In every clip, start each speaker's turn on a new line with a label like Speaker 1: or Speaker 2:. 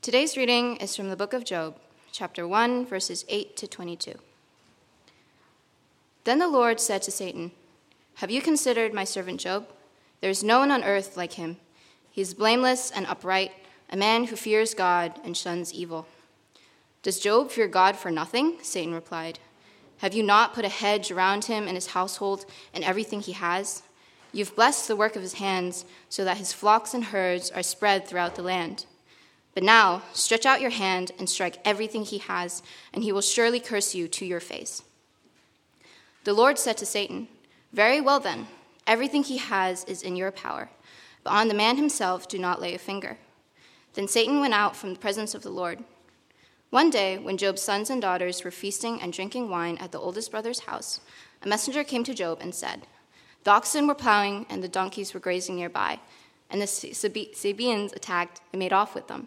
Speaker 1: Today's reading is from the book of Job, chapter 1, verses 8 to 22. Then the Lord said to Satan, Have you considered my servant Job? There is no one on earth like him. He is blameless and upright, a man who fears God and shuns evil. Does Job fear God for nothing? Satan replied. Have you not put a hedge around him and his household and everything he has? You've blessed the work of his hands, so that his flocks and herds are spread throughout the land. But now, stretch out your hand and strike everything he has, and he will surely curse you to your face. The Lord said to Satan, Very well then, everything he has is in your power, but on the man himself do not lay a finger. Then Satan went out from the presence of the Lord. One day, when Job's sons and daughters were feasting and drinking wine at the oldest brother's house, a messenger came to Job and said, The oxen were plowing and the donkeys were grazing nearby, and the Sabaeans attacked and made off with them.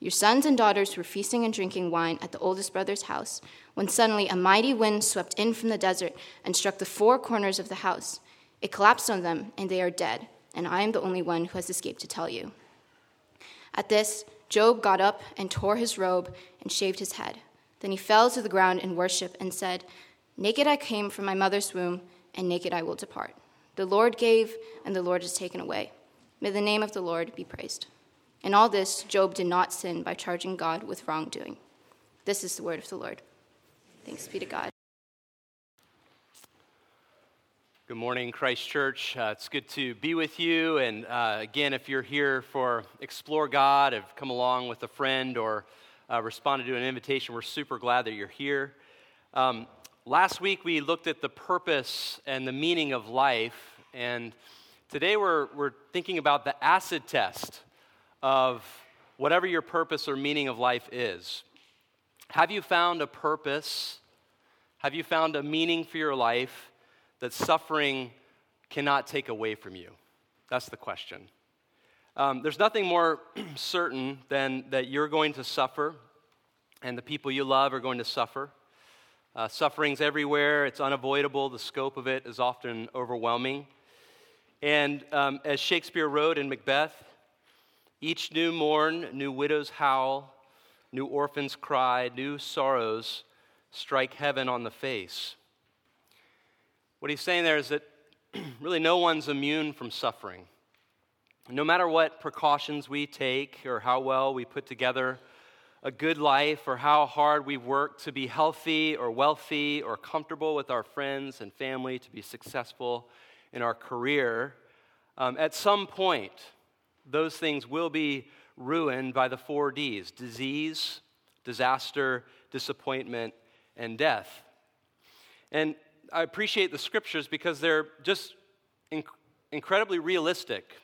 Speaker 1: your sons and daughters were feasting and drinking wine at the oldest brother's house, when suddenly a mighty wind swept in from the desert and struck the four corners of the house. It collapsed on them, and they are dead, and I am the only one who has escaped to tell you. At this, Job got up and tore his robe and shaved his head. Then he fell to the ground in worship and said, Naked I came from my mother's womb, and naked I will depart. The Lord gave, and the Lord has taken away. May the name of the Lord be praised. In all this, Job did not sin by charging God with wrongdoing. This is the word of the Lord. Thanks be to God.
Speaker 2: Good morning, Christ Church. Uh, it's good to be with you. And uh, again, if you're here for Explore God, have come along with a friend, or uh, responded to an invitation, we're super glad that you're here. Um, last week, we looked at the purpose and the meaning of life. And today, we're, we're thinking about the acid test of whatever your purpose or meaning of life is. Have you found a purpose? Have you found a meaning for your life that suffering cannot take away from you? That's the question. Um, there's nothing more certain than that you're going to suffer and the people you love are going to suffer. Uh, suffering's everywhere, it's unavoidable, the scope of it is often overwhelming. And um, as Shakespeare wrote in Macbeth, each new morn, new widows howl, new orphans cry, new sorrows strike heaven on the face. What he's saying there is that really no one's immune from suffering. No matter what precautions we take or how well we put together a good life or how hard we work to be healthy or wealthy or comfortable with our friends and family, to be successful in our career, um, at some point, those things will be ruined by the four D's disease, disaster, disappointment, and death. And I appreciate the scriptures because they're just inc- incredibly realistic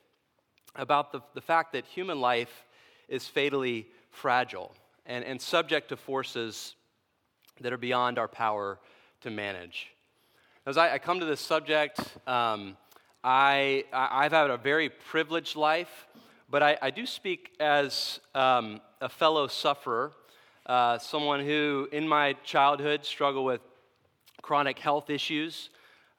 Speaker 2: about the, the fact that human life is fatally fragile and, and subject to forces that are beyond our power to manage. As I, I come to this subject, um, I, I've had a very privileged life, but I, I do speak as um, a fellow sufferer, uh, someone who in my childhood struggled with chronic health issues.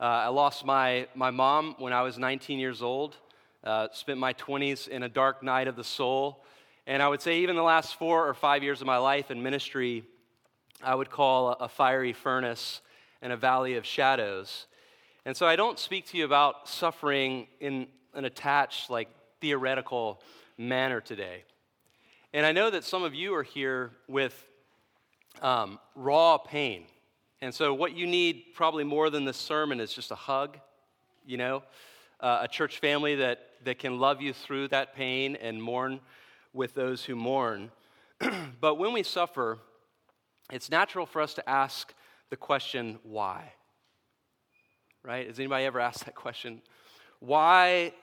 Speaker 2: Uh, I lost my, my mom when I was 19 years old, uh, spent my 20s in a dark night of the soul. And I would say, even the last four or five years of my life in ministry, I would call a, a fiery furnace and a valley of shadows. And so I don't speak to you about suffering in an attached, like theoretical manner today. And I know that some of you are here with um, raw pain. And so, what you need probably more than this sermon is just a hug, you know, uh, a church family that, that can love you through that pain and mourn with those who mourn. but when we suffer, it's natural for us to ask the question, why? Right? Has anybody ever asked that question? Why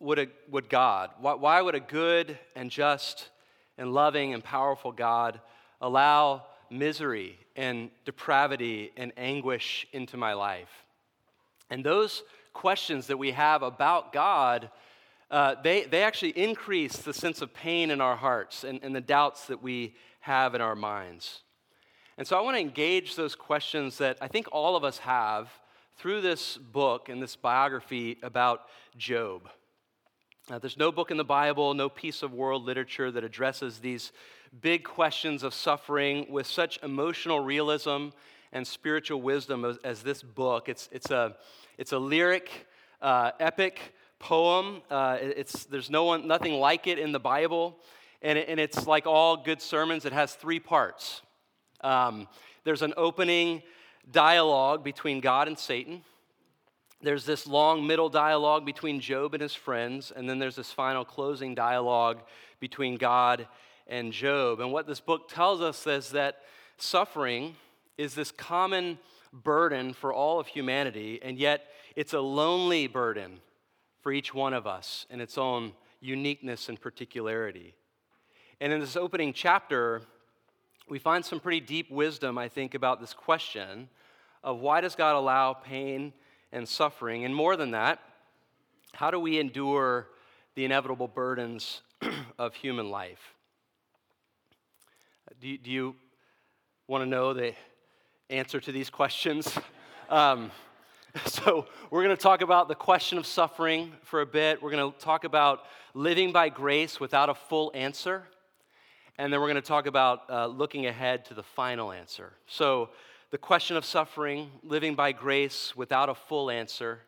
Speaker 2: would, a, would God, why, why would a good and just and loving and powerful God allow misery and depravity and anguish into my life? And those questions that we have about God, uh, they, they actually increase the sense of pain in our hearts and, and the doubts that we have in our minds. And so I want to engage those questions that I think all of us have through this book and this biography about Job. Uh, there's no book in the Bible, no piece of world literature that addresses these big questions of suffering with such emotional realism and spiritual wisdom as, as this book. It's, it's, a, it's a lyric, uh, epic poem. Uh, it's, there's no one, nothing like it in the Bible. And, it, and it's like all good sermons, it has three parts. Um, there's an opening dialogue between God and Satan. There's this long middle dialogue between Job and his friends, and then there's this final closing dialogue between God and Job. And what this book tells us is that suffering is this common burden for all of humanity, and yet it's a lonely burden for each one of us in its own uniqueness and particularity. And in this opening chapter, we find some pretty deep wisdom, I think, about this question of why does God allow pain and suffering? And more than that, how do we endure the inevitable burdens of human life? Do you, do you want to know the answer to these questions? Um, so, we're going to talk about the question of suffering for a bit. We're going to talk about living by grace without a full answer. And then we're going to talk about uh, looking ahead to the final answer. So, the question of suffering, living by grace without a full answer,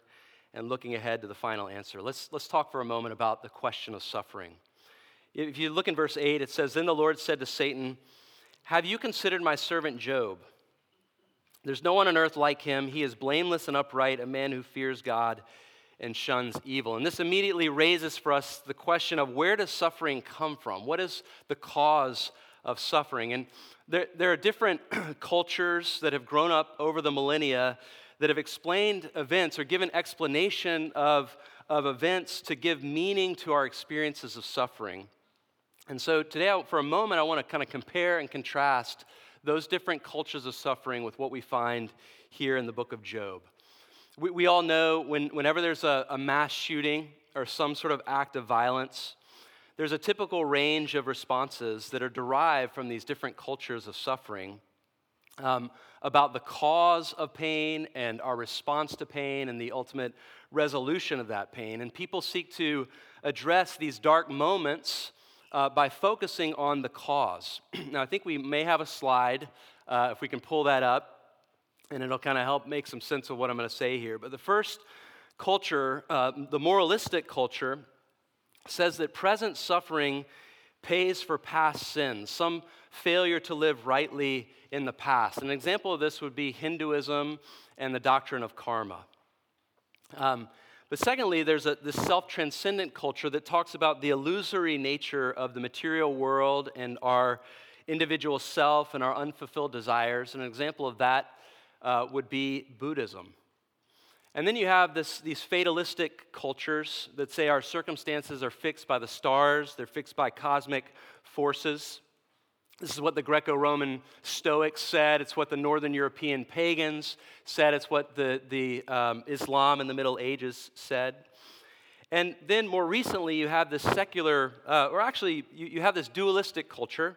Speaker 2: and looking ahead to the final answer. Let's, let's talk for a moment about the question of suffering. If you look in verse 8, it says, Then the Lord said to Satan, Have you considered my servant Job? There's no one on earth like him. He is blameless and upright, a man who fears God and shuns evil. And this immediately raises for us the question of where does suffering come from? What is the cause of suffering? And there, there are different cultures that have grown up over the millennia that have explained events or given explanation of, of events to give meaning to our experiences of suffering. And so today, for a moment, I want to kind of compare and contrast those different cultures of suffering with what we find here in the book of Job. We, we all know when, whenever there's a, a mass shooting or some sort of act of violence, there's a typical range of responses that are derived from these different cultures of suffering um, about the cause of pain and our response to pain and the ultimate resolution of that pain. And people seek to address these dark moments uh, by focusing on the cause. now, I think we may have a slide, uh, if we can pull that up and it'll kind of help make some sense of what I'm going to say here. But the first culture, uh, the moralistic culture, says that present suffering pays for past sins, some failure to live rightly in the past. An example of this would be Hinduism and the doctrine of karma. Um, but secondly, there's a, this self transcendent culture that talks about the illusory nature of the material world and our individual self and our unfulfilled desires. An example of that uh, would be Buddhism. And then you have this, these fatalistic cultures that say our circumstances are fixed by the stars, they're fixed by cosmic forces. This is what the Greco Roman Stoics said. It's what the Northern European pagans said. It's what the, the um, Islam in the Middle Ages said. And then more recently, you have this secular, uh, or actually, you, you, have this dualistic culture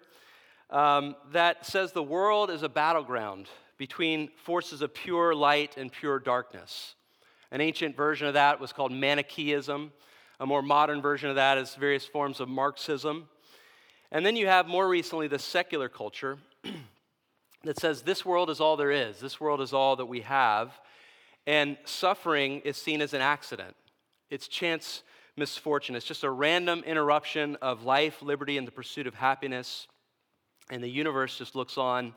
Speaker 2: um, that says the world is a battleground between forces of pure light and pure darkness. An ancient version of that was called Manichaeism. A more modern version of that is various forms of Marxism. And then you have more recently the secular culture that says this world is all there is, this world is all that we have, and suffering is seen as an accident. It's chance misfortune. It's just a random interruption of life, liberty, and the pursuit of happiness. And the universe just looks on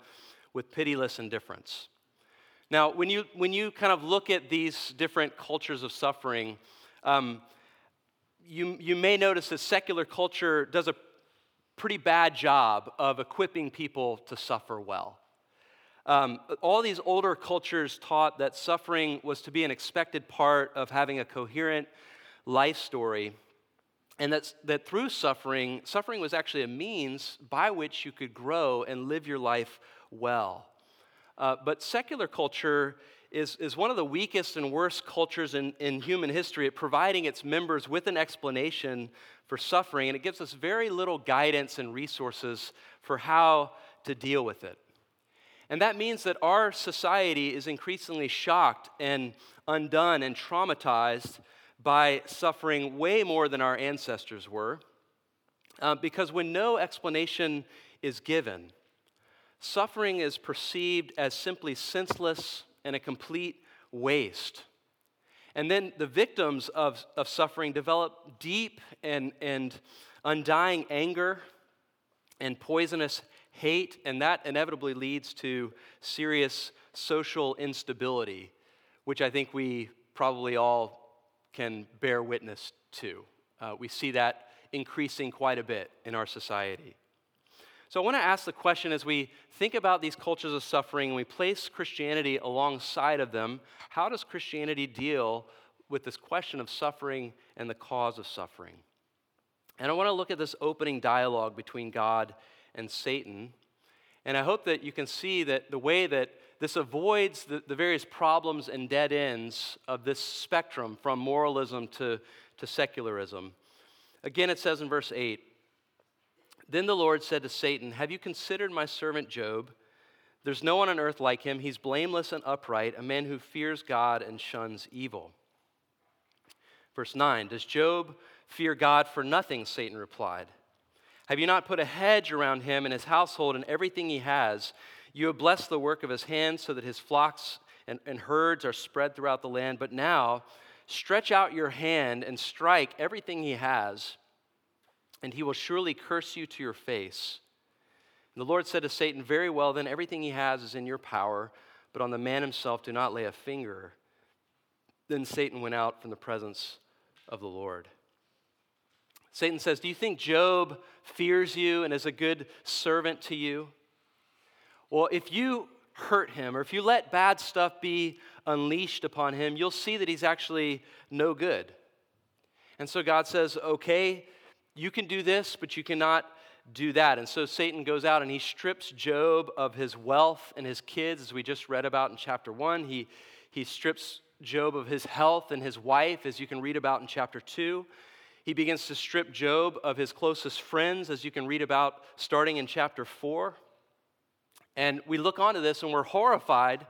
Speaker 2: with pitiless indifference. Now, when you, when you kind of look at these different cultures of suffering, um, you, you may notice that secular culture does a pretty bad job of equipping people to suffer well. Um, all these older cultures taught that suffering was to be an expected part of having a coherent life story, and that's, that through suffering, suffering was actually a means by which you could grow and live your life well. Uh, but secular culture is, is one of the weakest and worst cultures in, in human history at providing its members with an explanation for suffering, and it gives us very little guidance and resources for how to deal with it. And that means that our society is increasingly shocked and undone and traumatized by suffering way more than our ancestors were. Uh, because when no explanation is given, suffering is perceived as simply senseless and a complete waste. And then the victims of, of suffering develop deep and, and undying anger and poisonous hate, and that inevitably leads to serious social instability, which I think we probably all can bear witness to. Uh, we see that increasing quite a bit in our society. So I want to ask the question as we think about these cultures of suffering and we place Christianity alongside of them, how does Christianity deal with this question of suffering and the cause of suffering? And I want to look at this opening dialogue between God and Satan. And I hope that you can see that the way that this avoids the, the various problems and dead ends of this spectrum from moralism to, to secularism. Again, it says in verse 8 Then the Lord said to Satan, Have you considered my servant Job? There's no one on earth like him. He's blameless and upright, a man who fears God and shuns evil. Verse 9 Does Job fear God for nothing? Satan replied. Have you not put a hedge around him and his household and everything he has? You have blessed the work of his hands so that his flocks and, and herds are spread throughout the land. But now, stretch out your hand and strike everything he has, and he will surely curse you to your face. And the Lord said to Satan, Very well, then everything he has is in your power, but on the man himself do not lay a finger. Then Satan went out from the presence of the Lord. Satan says, Do you think Job fears you and is a good servant to you? Well, if you hurt him or if you let bad stuff be unleashed upon him, you'll see that he's actually no good. And so God says, Okay, you can do this, but you cannot do that. And so Satan goes out and he strips Job of his wealth and his kids, as we just read about in chapter one. He, he strips Job of his health and his wife, as you can read about in chapter two. He begins to strip Job of his closest friends, as you can read about starting in chapter 4. And we look onto this and we're horrified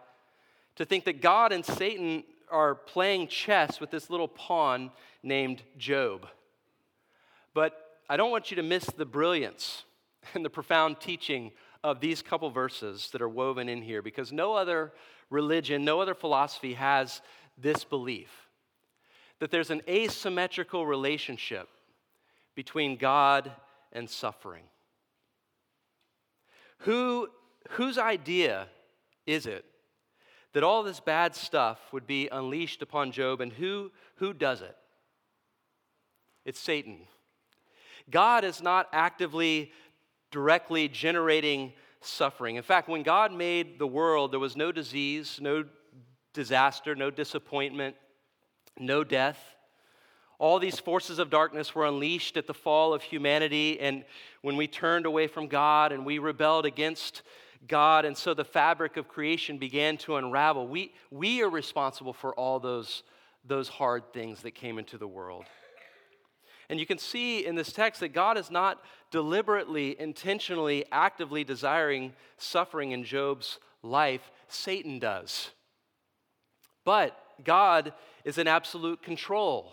Speaker 2: to think that God and Satan are playing chess with this little pawn named Job. But I don't want you to miss the brilliance and the profound teaching of these couple verses that are woven in here because no other religion, no other philosophy has this belief that there's an asymmetrical relationship between God and suffering. Who, whose idea is it that all this bad stuff would be unleashed upon Job, and who, who does it? It's Satan. God is not actively, directly generating suffering. In fact, when God made the world, there was no disease, no disaster, no disappointment, no death. All these forces of darkness were unleashed at the fall of humanity, and when we turned away from God and we rebelled against God, and so the fabric of creation began to unravel. We, we are responsible for all those, those hard things that came into the world. And you can see in this text that God is not deliberately, intentionally, actively desiring suffering in Job's life, Satan does. But God is in absolute control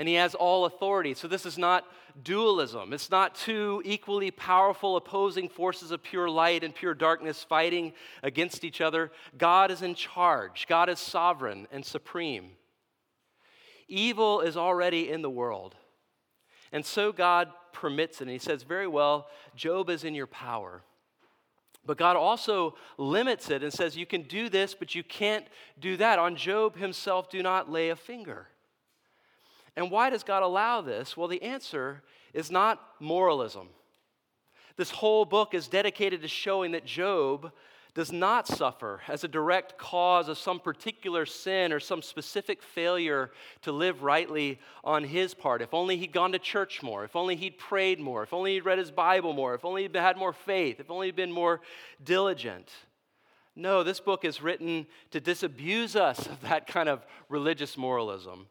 Speaker 2: and he has all authority. So this is not dualism. It's not two equally powerful opposing forces of pure light and pure darkness fighting against each other. God is in charge, God is sovereign and supreme. Evil is already in the world. And so God permits it. And he says, Very well, Job is in your power. But God also limits it and says, You can do this, but you can't do that. On Job himself, do not lay a finger. And why does God allow this? Well, the answer is not moralism. This whole book is dedicated to showing that Job does not suffer as a direct cause of some particular sin or some specific failure to live rightly on his part. If only he'd gone to church more, if only he'd prayed more, if only he'd read his Bible more, if only he'd had more faith, if only he'd been more diligent. No, this book is written to disabuse us of that kind of religious moralism.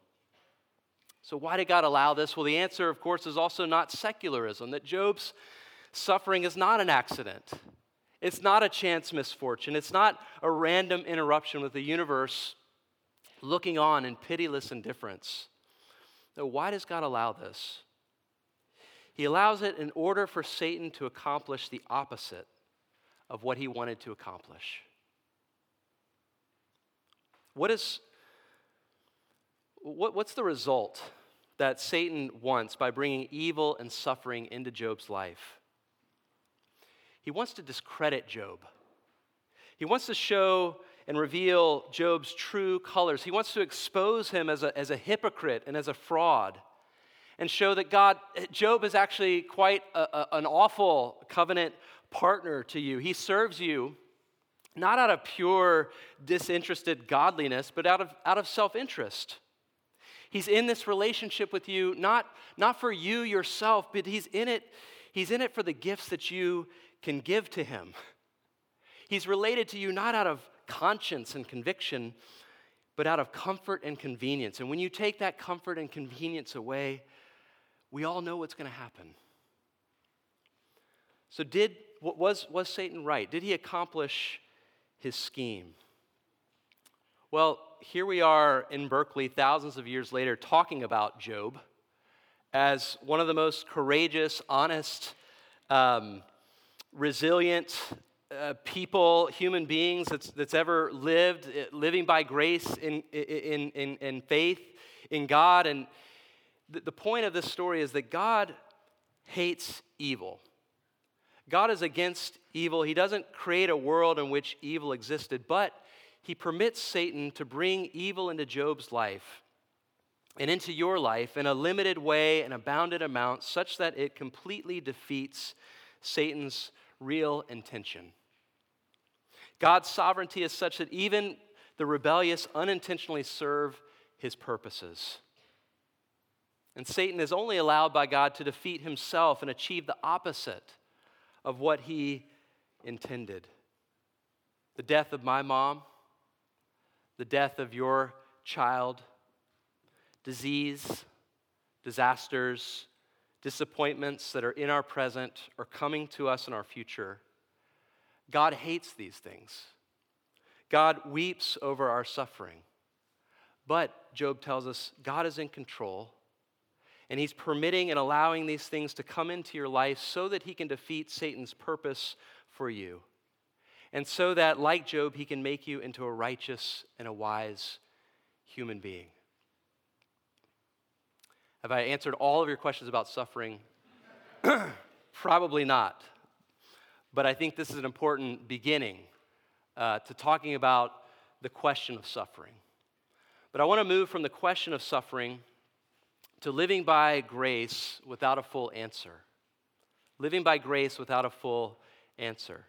Speaker 2: So, why did God allow this? Well, the answer, of course, is also not secularism, that Job's suffering is not an accident. It's not a chance misfortune. It's not a random interruption with the universe looking on in pitiless indifference. So, why does God allow this? He allows it in order for Satan to accomplish the opposite of what he wanted to accomplish. What is what, what's the result that Satan wants by bringing evil and suffering into Job's life? He wants to discredit Job. He wants to show and reveal Job's true colors. He wants to expose him as a, as a hypocrite and as a fraud and show that God, Job is actually quite a, a, an awful covenant partner to you. He serves you not out of pure disinterested godliness, but out of, out of self interest. He's in this relationship with you, not, not for you yourself, but he's in it, he's in it for the gifts that you can give to him. He's related to you not out of conscience and conviction, but out of comfort and convenience. And when you take that comfort and convenience away, we all know what's going to happen. So, did was, was Satan right? Did he accomplish his scheme? Well, here we are in Berkeley, thousands of years later, talking about Job as one of the most courageous, honest, um, resilient uh, people, human beings that's, that's ever lived, uh, living by grace in, in, in, in faith in God. And the, the point of this story is that God hates evil. God is against evil. He doesn't create a world in which evil existed, but he permits Satan to bring evil into Job's life and into your life in a limited way and a bounded amount, such that it completely defeats Satan's real intention. God's sovereignty is such that even the rebellious unintentionally serve his purposes. And Satan is only allowed by God to defeat himself and achieve the opposite of what he intended. The death of my mom, the death of your child, disease, disasters, disappointments that are in our present or coming to us in our future. God hates these things. God weeps over our suffering. But, Job tells us, God is in control, and He's permitting and allowing these things to come into your life so that He can defeat Satan's purpose for you. And so that, like Job, He can make you into a righteous and a wise human being. Have I answered all of your questions about suffering? Probably not. But I think this is an important beginning uh, to talking about the question of suffering. But I want to move from the question of suffering to living by grace without a full answer. Living by grace without a full answer.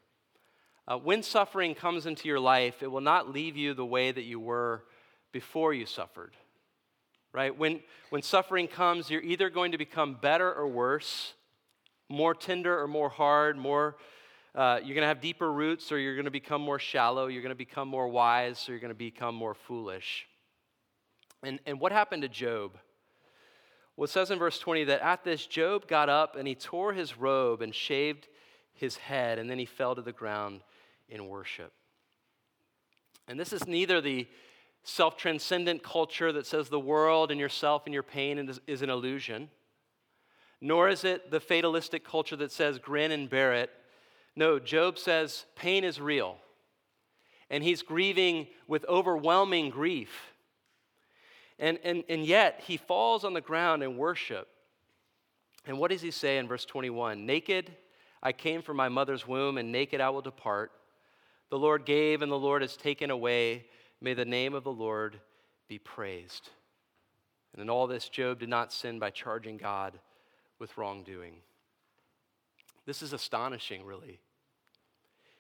Speaker 2: Uh, when suffering comes into your life, it will not leave you the way that you were before you suffered right? When, when suffering comes, you're either going to become better or worse, more tender or more hard, more, uh, you're going to have deeper roots or you're going to become more shallow, you're going to become more wise, or you're going to become more foolish. And, and what happened to Job? Well, it says in verse 20 that at this, Job got up and he tore his robe and shaved his head, and then he fell to the ground in worship. And this is neither the self transcendent culture that says the world and yourself and your pain is, is, an illusion, nor is it the fatalistic culture that says grin and bear it. No, Job says pain is real, and he's grieving with overwhelming grief. And, and, and yet, he falls on the ground in worship. And what does he say in verse 21? Naked I came from my mother's womb, and naked I will depart. The Lord gave, and the Lord has taken away. May the name of the Lord be praised. And in all this, Job did not sin by charging God with wrongdoing. This is astonishing, really.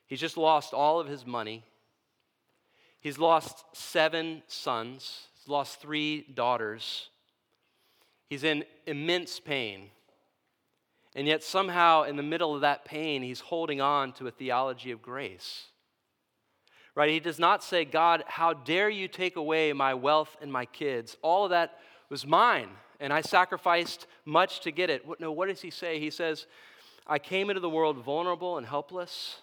Speaker 2: He's just lost all of his money. He's lost seven sons. He's lost three daughters. He's in immense pain. And yet, somehow, in the middle of that pain, he's holding on to a theology of grace. Right? He does not say, God, how dare you take away my wealth and my kids? All of that was mine, and I sacrificed much to get it. No, what does he say? He says, I came into the world vulnerable and helpless,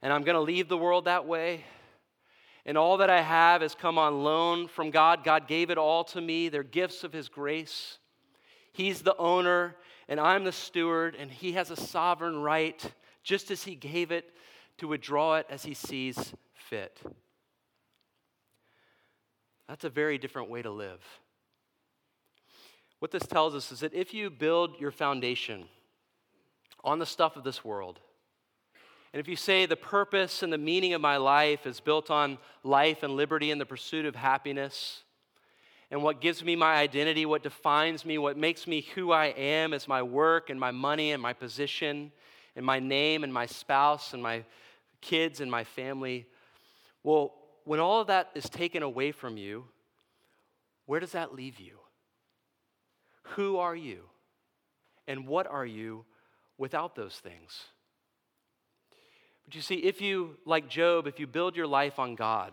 Speaker 2: and I'm going to leave the world that way. And all that I have has come on loan from God. God gave it all to me. They're gifts of His grace. He's the owner, and I'm the steward, and He has a sovereign right, just as He gave it, to withdraw it as He sees fit. That's a very different way to live. What this tells us is that if you build your foundation on the stuff of this world, and if you say the purpose and the meaning of my life is built on life and liberty and the pursuit of happiness, and what gives me my identity, what defines me, what makes me who I am is my work and my money and my position and my name and my spouse and my kids and my family. Well, when all of that is taken away from you, where does that leave you? Who are you? And what are you without those things? But you see, if you, like Job, if you build your life on God,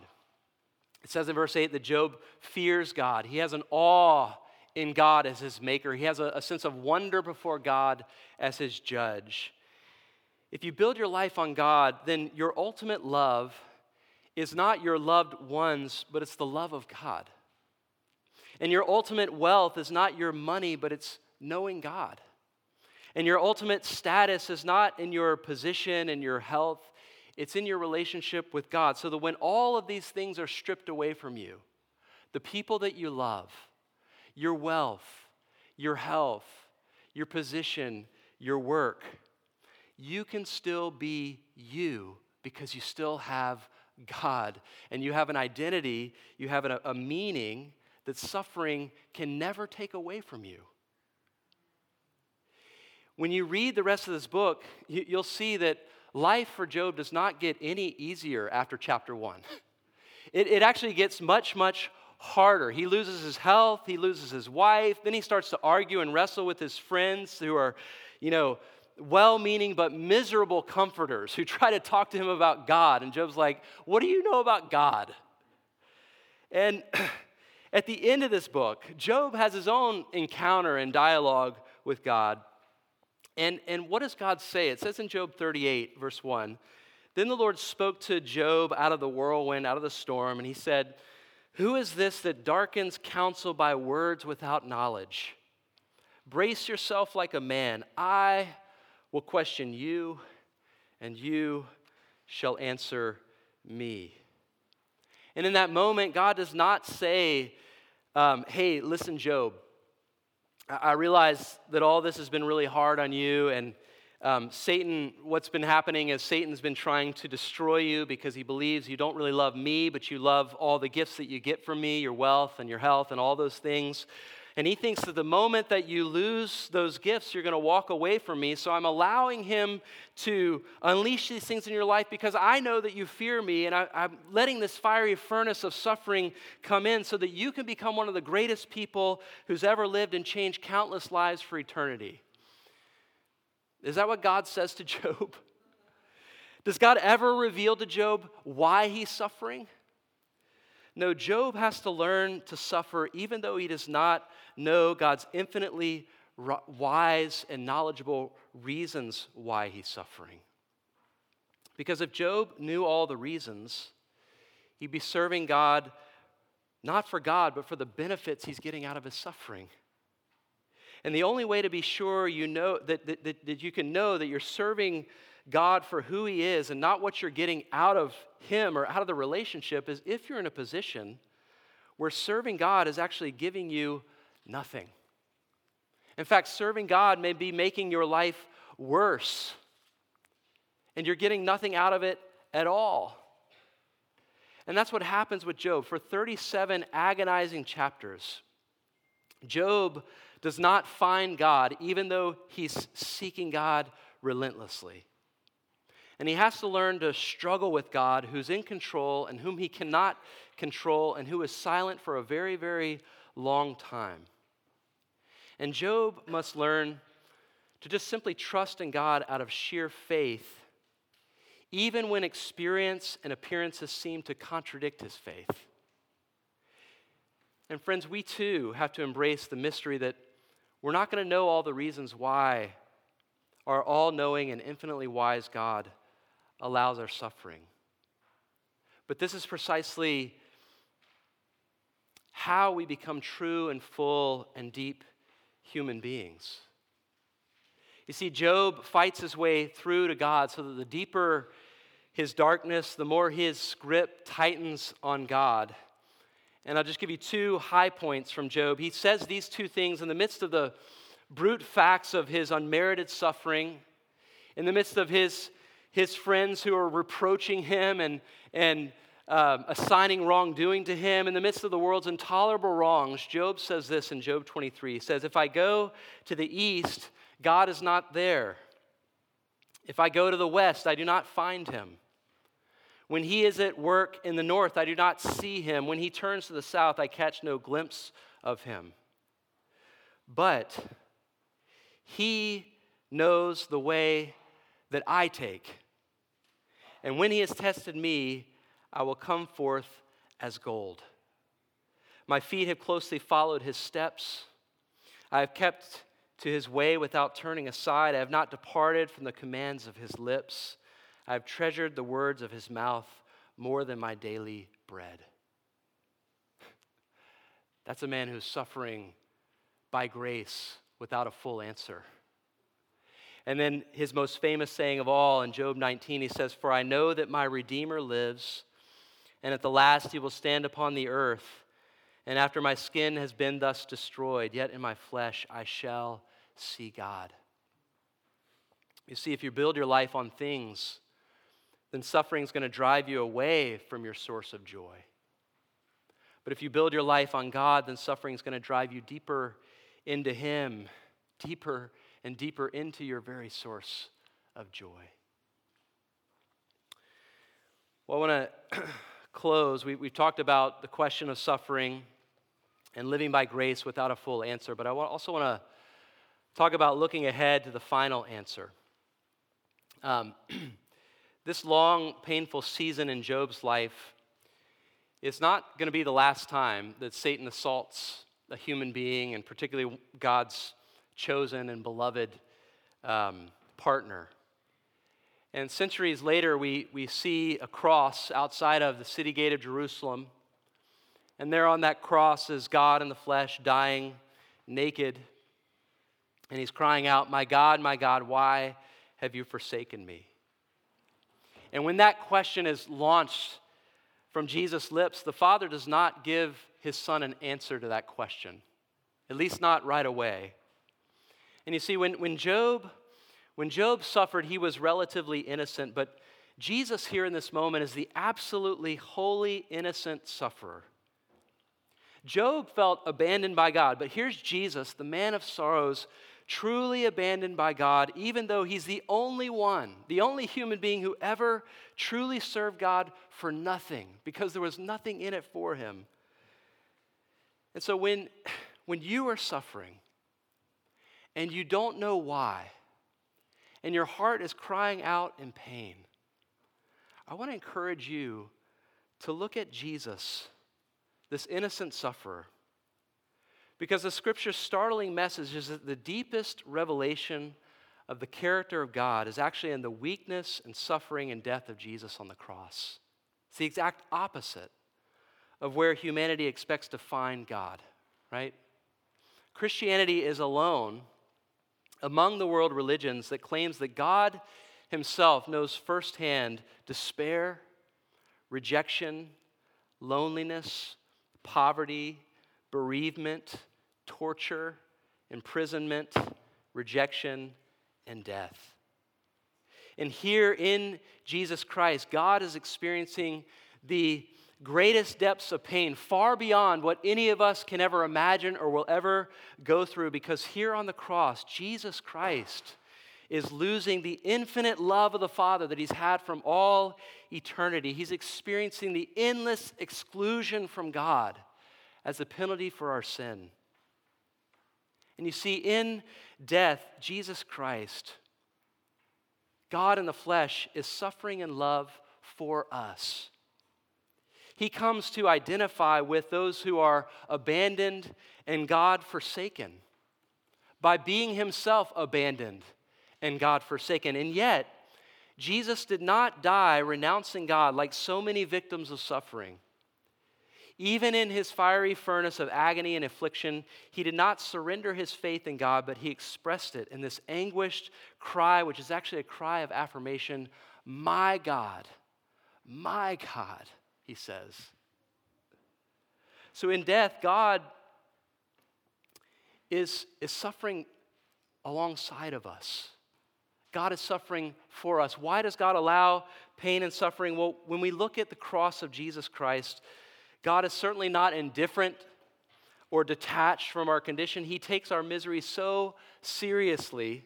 Speaker 2: it says in verse 8 that Job fears God. He has an awe in God as his maker, he has a, a sense of wonder before God as his judge. If you build your life on God, then your ultimate love is not your loved ones, but it's the love of God. And your ultimate wealth is not your money, but it's knowing God. And your ultimate status is not in your position and your health, it's in your relationship with God. So that when all of these things are stripped away from you, the people that you love, your wealth, your health, your position, your work, you can still be you because you still have God and you have an identity, you have a, a meaning that suffering can never take away from you. When you read the rest of this book, you, you'll see that life for Job does not get any easier after chapter one. It, it actually gets much, much harder. He loses his health, he loses his wife, then he starts to argue and wrestle with his friends who are, you know, well meaning but miserable comforters who try to talk to him about God. And Job's like, What do you know about God? And at the end of this book, Job has his own encounter and dialogue with God. And, and what does God say? It says in Job 38, verse 1 Then the Lord spoke to Job out of the whirlwind, out of the storm, and he said, Who is this that darkens counsel by words without knowledge? Brace yourself like a man. I will question you, and you shall answer me. And in that moment, God does not say, um, Hey, listen, Job, I realize that all this has been really hard on you, and um, Satan, what's been happening is Satan's been trying to destroy you because he believes you don't really love me, but you love all the gifts that you get from me, your wealth and your health and all those things. And he thinks that the moment that you lose those gifts, you're going to walk away from me. So I'm allowing him to unleash these things in your life because I know that you fear me. And I, am letting this fiery furnace of suffering come in so that you can become one of the greatest people who's ever lived and changed countless lives for eternity. Is that what God says to Job? Does God ever reveal to Job why he's suffering? No, Job has to learn to suffer even though he does not know God's infinitely wise and knowledgeable reasons why he's suffering. Because if Job knew all the reasons, he'd be serving God not for God, but for the benefits he's getting out of his suffering. And the only way to be sure you know that, that, that, that you can know that you're serving God for who He is and not what you're getting out of Him or out of the relationship is if you're in a position where serving God is actually giving you nothing. In fact, serving God may be making your life worse, and you're getting nothing out of it at all. And that's what happens with Job. For 37 agonizing chapters, Job does not find God, even though he's seeking God relentlessly. And he has to learn to struggle with God, who's in control and whom he cannot control, and who is silent for a very, very long time. And Job must learn to just simply trust in God out of sheer faith, even when experience and appearances seem to contradict his faith. And friends, we too have to embrace the mystery that we're not going to know all the reasons why our all knowing and infinitely wise God allows our suffering. But this is precisely how we become true and full and deep human beings. You see, Job fights his way through to God so that the deeper his darkness, the more his grip tightens on God. And I'll just give you two high points from Job. He says these two things in the midst of the brute facts of his unmerited suffering, in the midst of his, his friends who are reproaching him and, and um, assigning wrongdoing to him, in the midst of the world's intolerable wrongs, Job says this in Job 23. He says, If I go to the east, God is not there. If I go to the west, I do not find him. When he is at work in the north, I do not see him. When he turns to the south, I catch no glimpse of him. But he knows the way that I take. And when he has tested me, I will come forth as gold. My feet have closely followed his steps. I have kept to his way without turning aside. I have not departed from the commands of his lips. I have treasured the words of his mouth more than my daily bread. That's a man who's suffering by grace without a full answer. And then his most famous saying of all in Job 19, he says, For I know that my Redeemer lives, and at the last he will stand upon the earth. And after my skin has been thus destroyed, yet in my flesh I shall see God. You see, if you build your life on things then suffering is going to drive you away from your source of joy. But if you build your life on God, then suffering is going to drive you deeper into Him, deeper and deeper into your very source of joy. Well, I want to close. We, have talked about the question of suffering and living by grace without a full answer, but I also want to talk about looking ahead to the final answer. Um, This long, painful season in Job's life is not going to be the last time that Satan assaults a human being, and particularly God's chosen and beloved um, partner. And centuries later, we, we see a cross outside of the city gate of Jerusalem. And there on that cross is God in the flesh, dying naked. And he's crying out, My God, my God, why have you forsaken me? And when that question is launched from Jesus' lips, the Father does not give his Son an answer to that question, at least not right away. And you see, when, when, Job, when Job suffered, he was relatively innocent, but Jesus here in this moment is the absolutely holy, innocent sufferer. Job felt abandoned by God, but here's Jesus, the man of sorrows, truly abandoned by God, even though he's the only one, the only human being who ever truly served God for nothing because there was nothing in it for him. And so when, when you are suffering and you don't know why, and your heart is crying out in pain, I want to encourage you to look at Jesus, this innocent sufferer because the scripture's startling message is that the deepest revelation of the character of God is actually in the weakness and suffering and death of Jesus on the cross. It's the exact opposite of where humanity expects to find God, right? Christianity is alone among the world religions that claims that God himself knows firsthand despair, rejection, loneliness, poverty, bereavement, torture, imprisonment, rejection, and death. And here in Jesus Christ, God is experiencing the greatest depths of pain, far beyond what any of us can ever imagine or will ever go through, because here on the cross, Jesus Christ is losing the infinite love of the Father that he's had from all eternity. He's experiencing the endless exclusion from God as a penalty for our sin. And you see, in death, Jesus Christ, God in the flesh, is suffering in love for us. He comes to identify with those who are abandoned and God forsaken by being himself abandoned and God forsaken. And yet, Jesus did not die renouncing God like so many victims of suffering. Even in his fiery furnace of agony and affliction, he did not surrender his faith in God, but he expressed it in this anguished cry, which is actually a cry of affirmation My God, my God, he says. So in death, God is, is suffering alongside of us. God is suffering for us. Why does God allow pain and suffering? Well, when we look at the cross of Jesus Christ, God is certainly not indifferent or detached from our condition. He takes our misery so seriously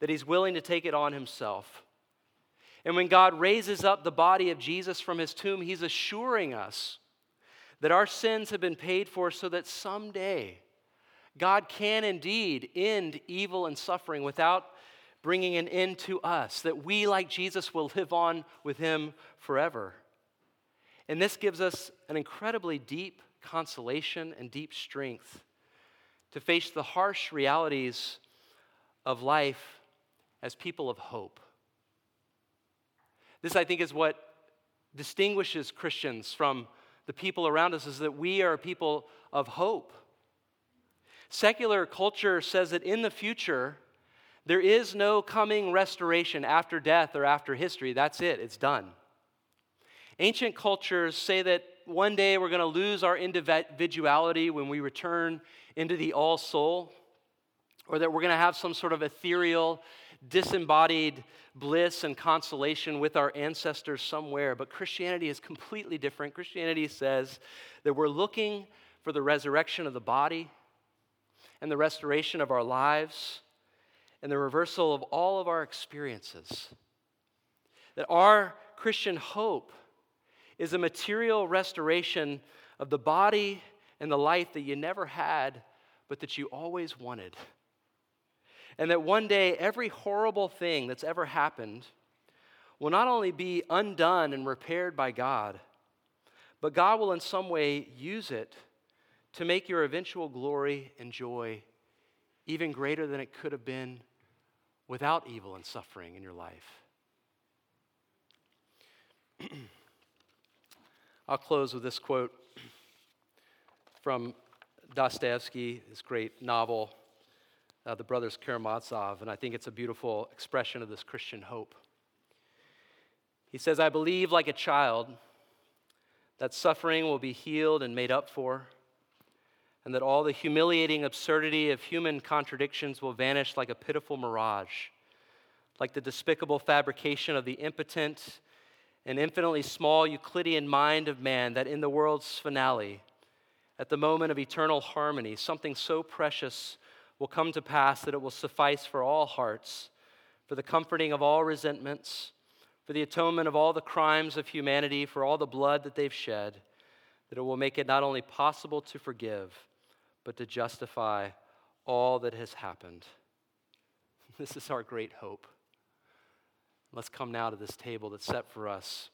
Speaker 2: that He's willing to take it on Himself. And when God raises up the body of Jesus from his tomb, he's assuring us that our sins have been paid for so that someday God can indeed end evil and suffering without bringing an end to us, that we, like Jesus, will live on with him forever. And this gives us an incredibly deep consolation and deep strength to face the harsh realities of life as people of hope. This, I think, is what distinguishes Christians from the people around us is that we are people of hope. Secular culture says that in the future, there is no coming restoration after death or after history. That's it, it's done. Ancient cultures say that one day we're going to lose our individuality when we return into the all soul, or that we're going to have some sort of ethereal disembodied bliss and consolation with our ancestors somewhere. But Christianity is completely different. Christianity says that we're looking for the resurrection of the body and the restoration of our lives and the reversal of all of our experiences. That our Christian hope is a material restoration of the body and the life that you never had, but that you always wanted. And that one day, every horrible thing that's ever happened will not only be undone and repaired by God, but God will in some way use it to make your eventual glory and joy even greater than it could have been without evil and suffering in your life. I'll close with this quote from Dostoevsky, his great novel, uh, the brothers Karamazov, and I think it's a beautiful expression of this Christian hope. He says, I believe like a child that suffering will be healed and made up for, and that all the humiliating absurdity of human contradictions will vanish like a pitiful mirage, like the despicable fabrication of the impotent and infinitely small Euclidean mind of man, that in the world's finale, at the moment of eternal harmony, something so precious will come to pass that it will suffice for all hearts, for the comforting of all resentments, for the atonement of all the crimes of humanity, for all the blood that they've shed, that it will make it not only possible to forgive, but to justify all that has happened. This is our great hope. Let's come now to this table that's set for us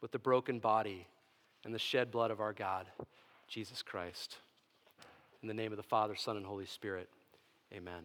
Speaker 2: with the broken body and the shed blood of our God, Jesus Christ. In the name of the Father, Son, and Holy Spirit. Amen.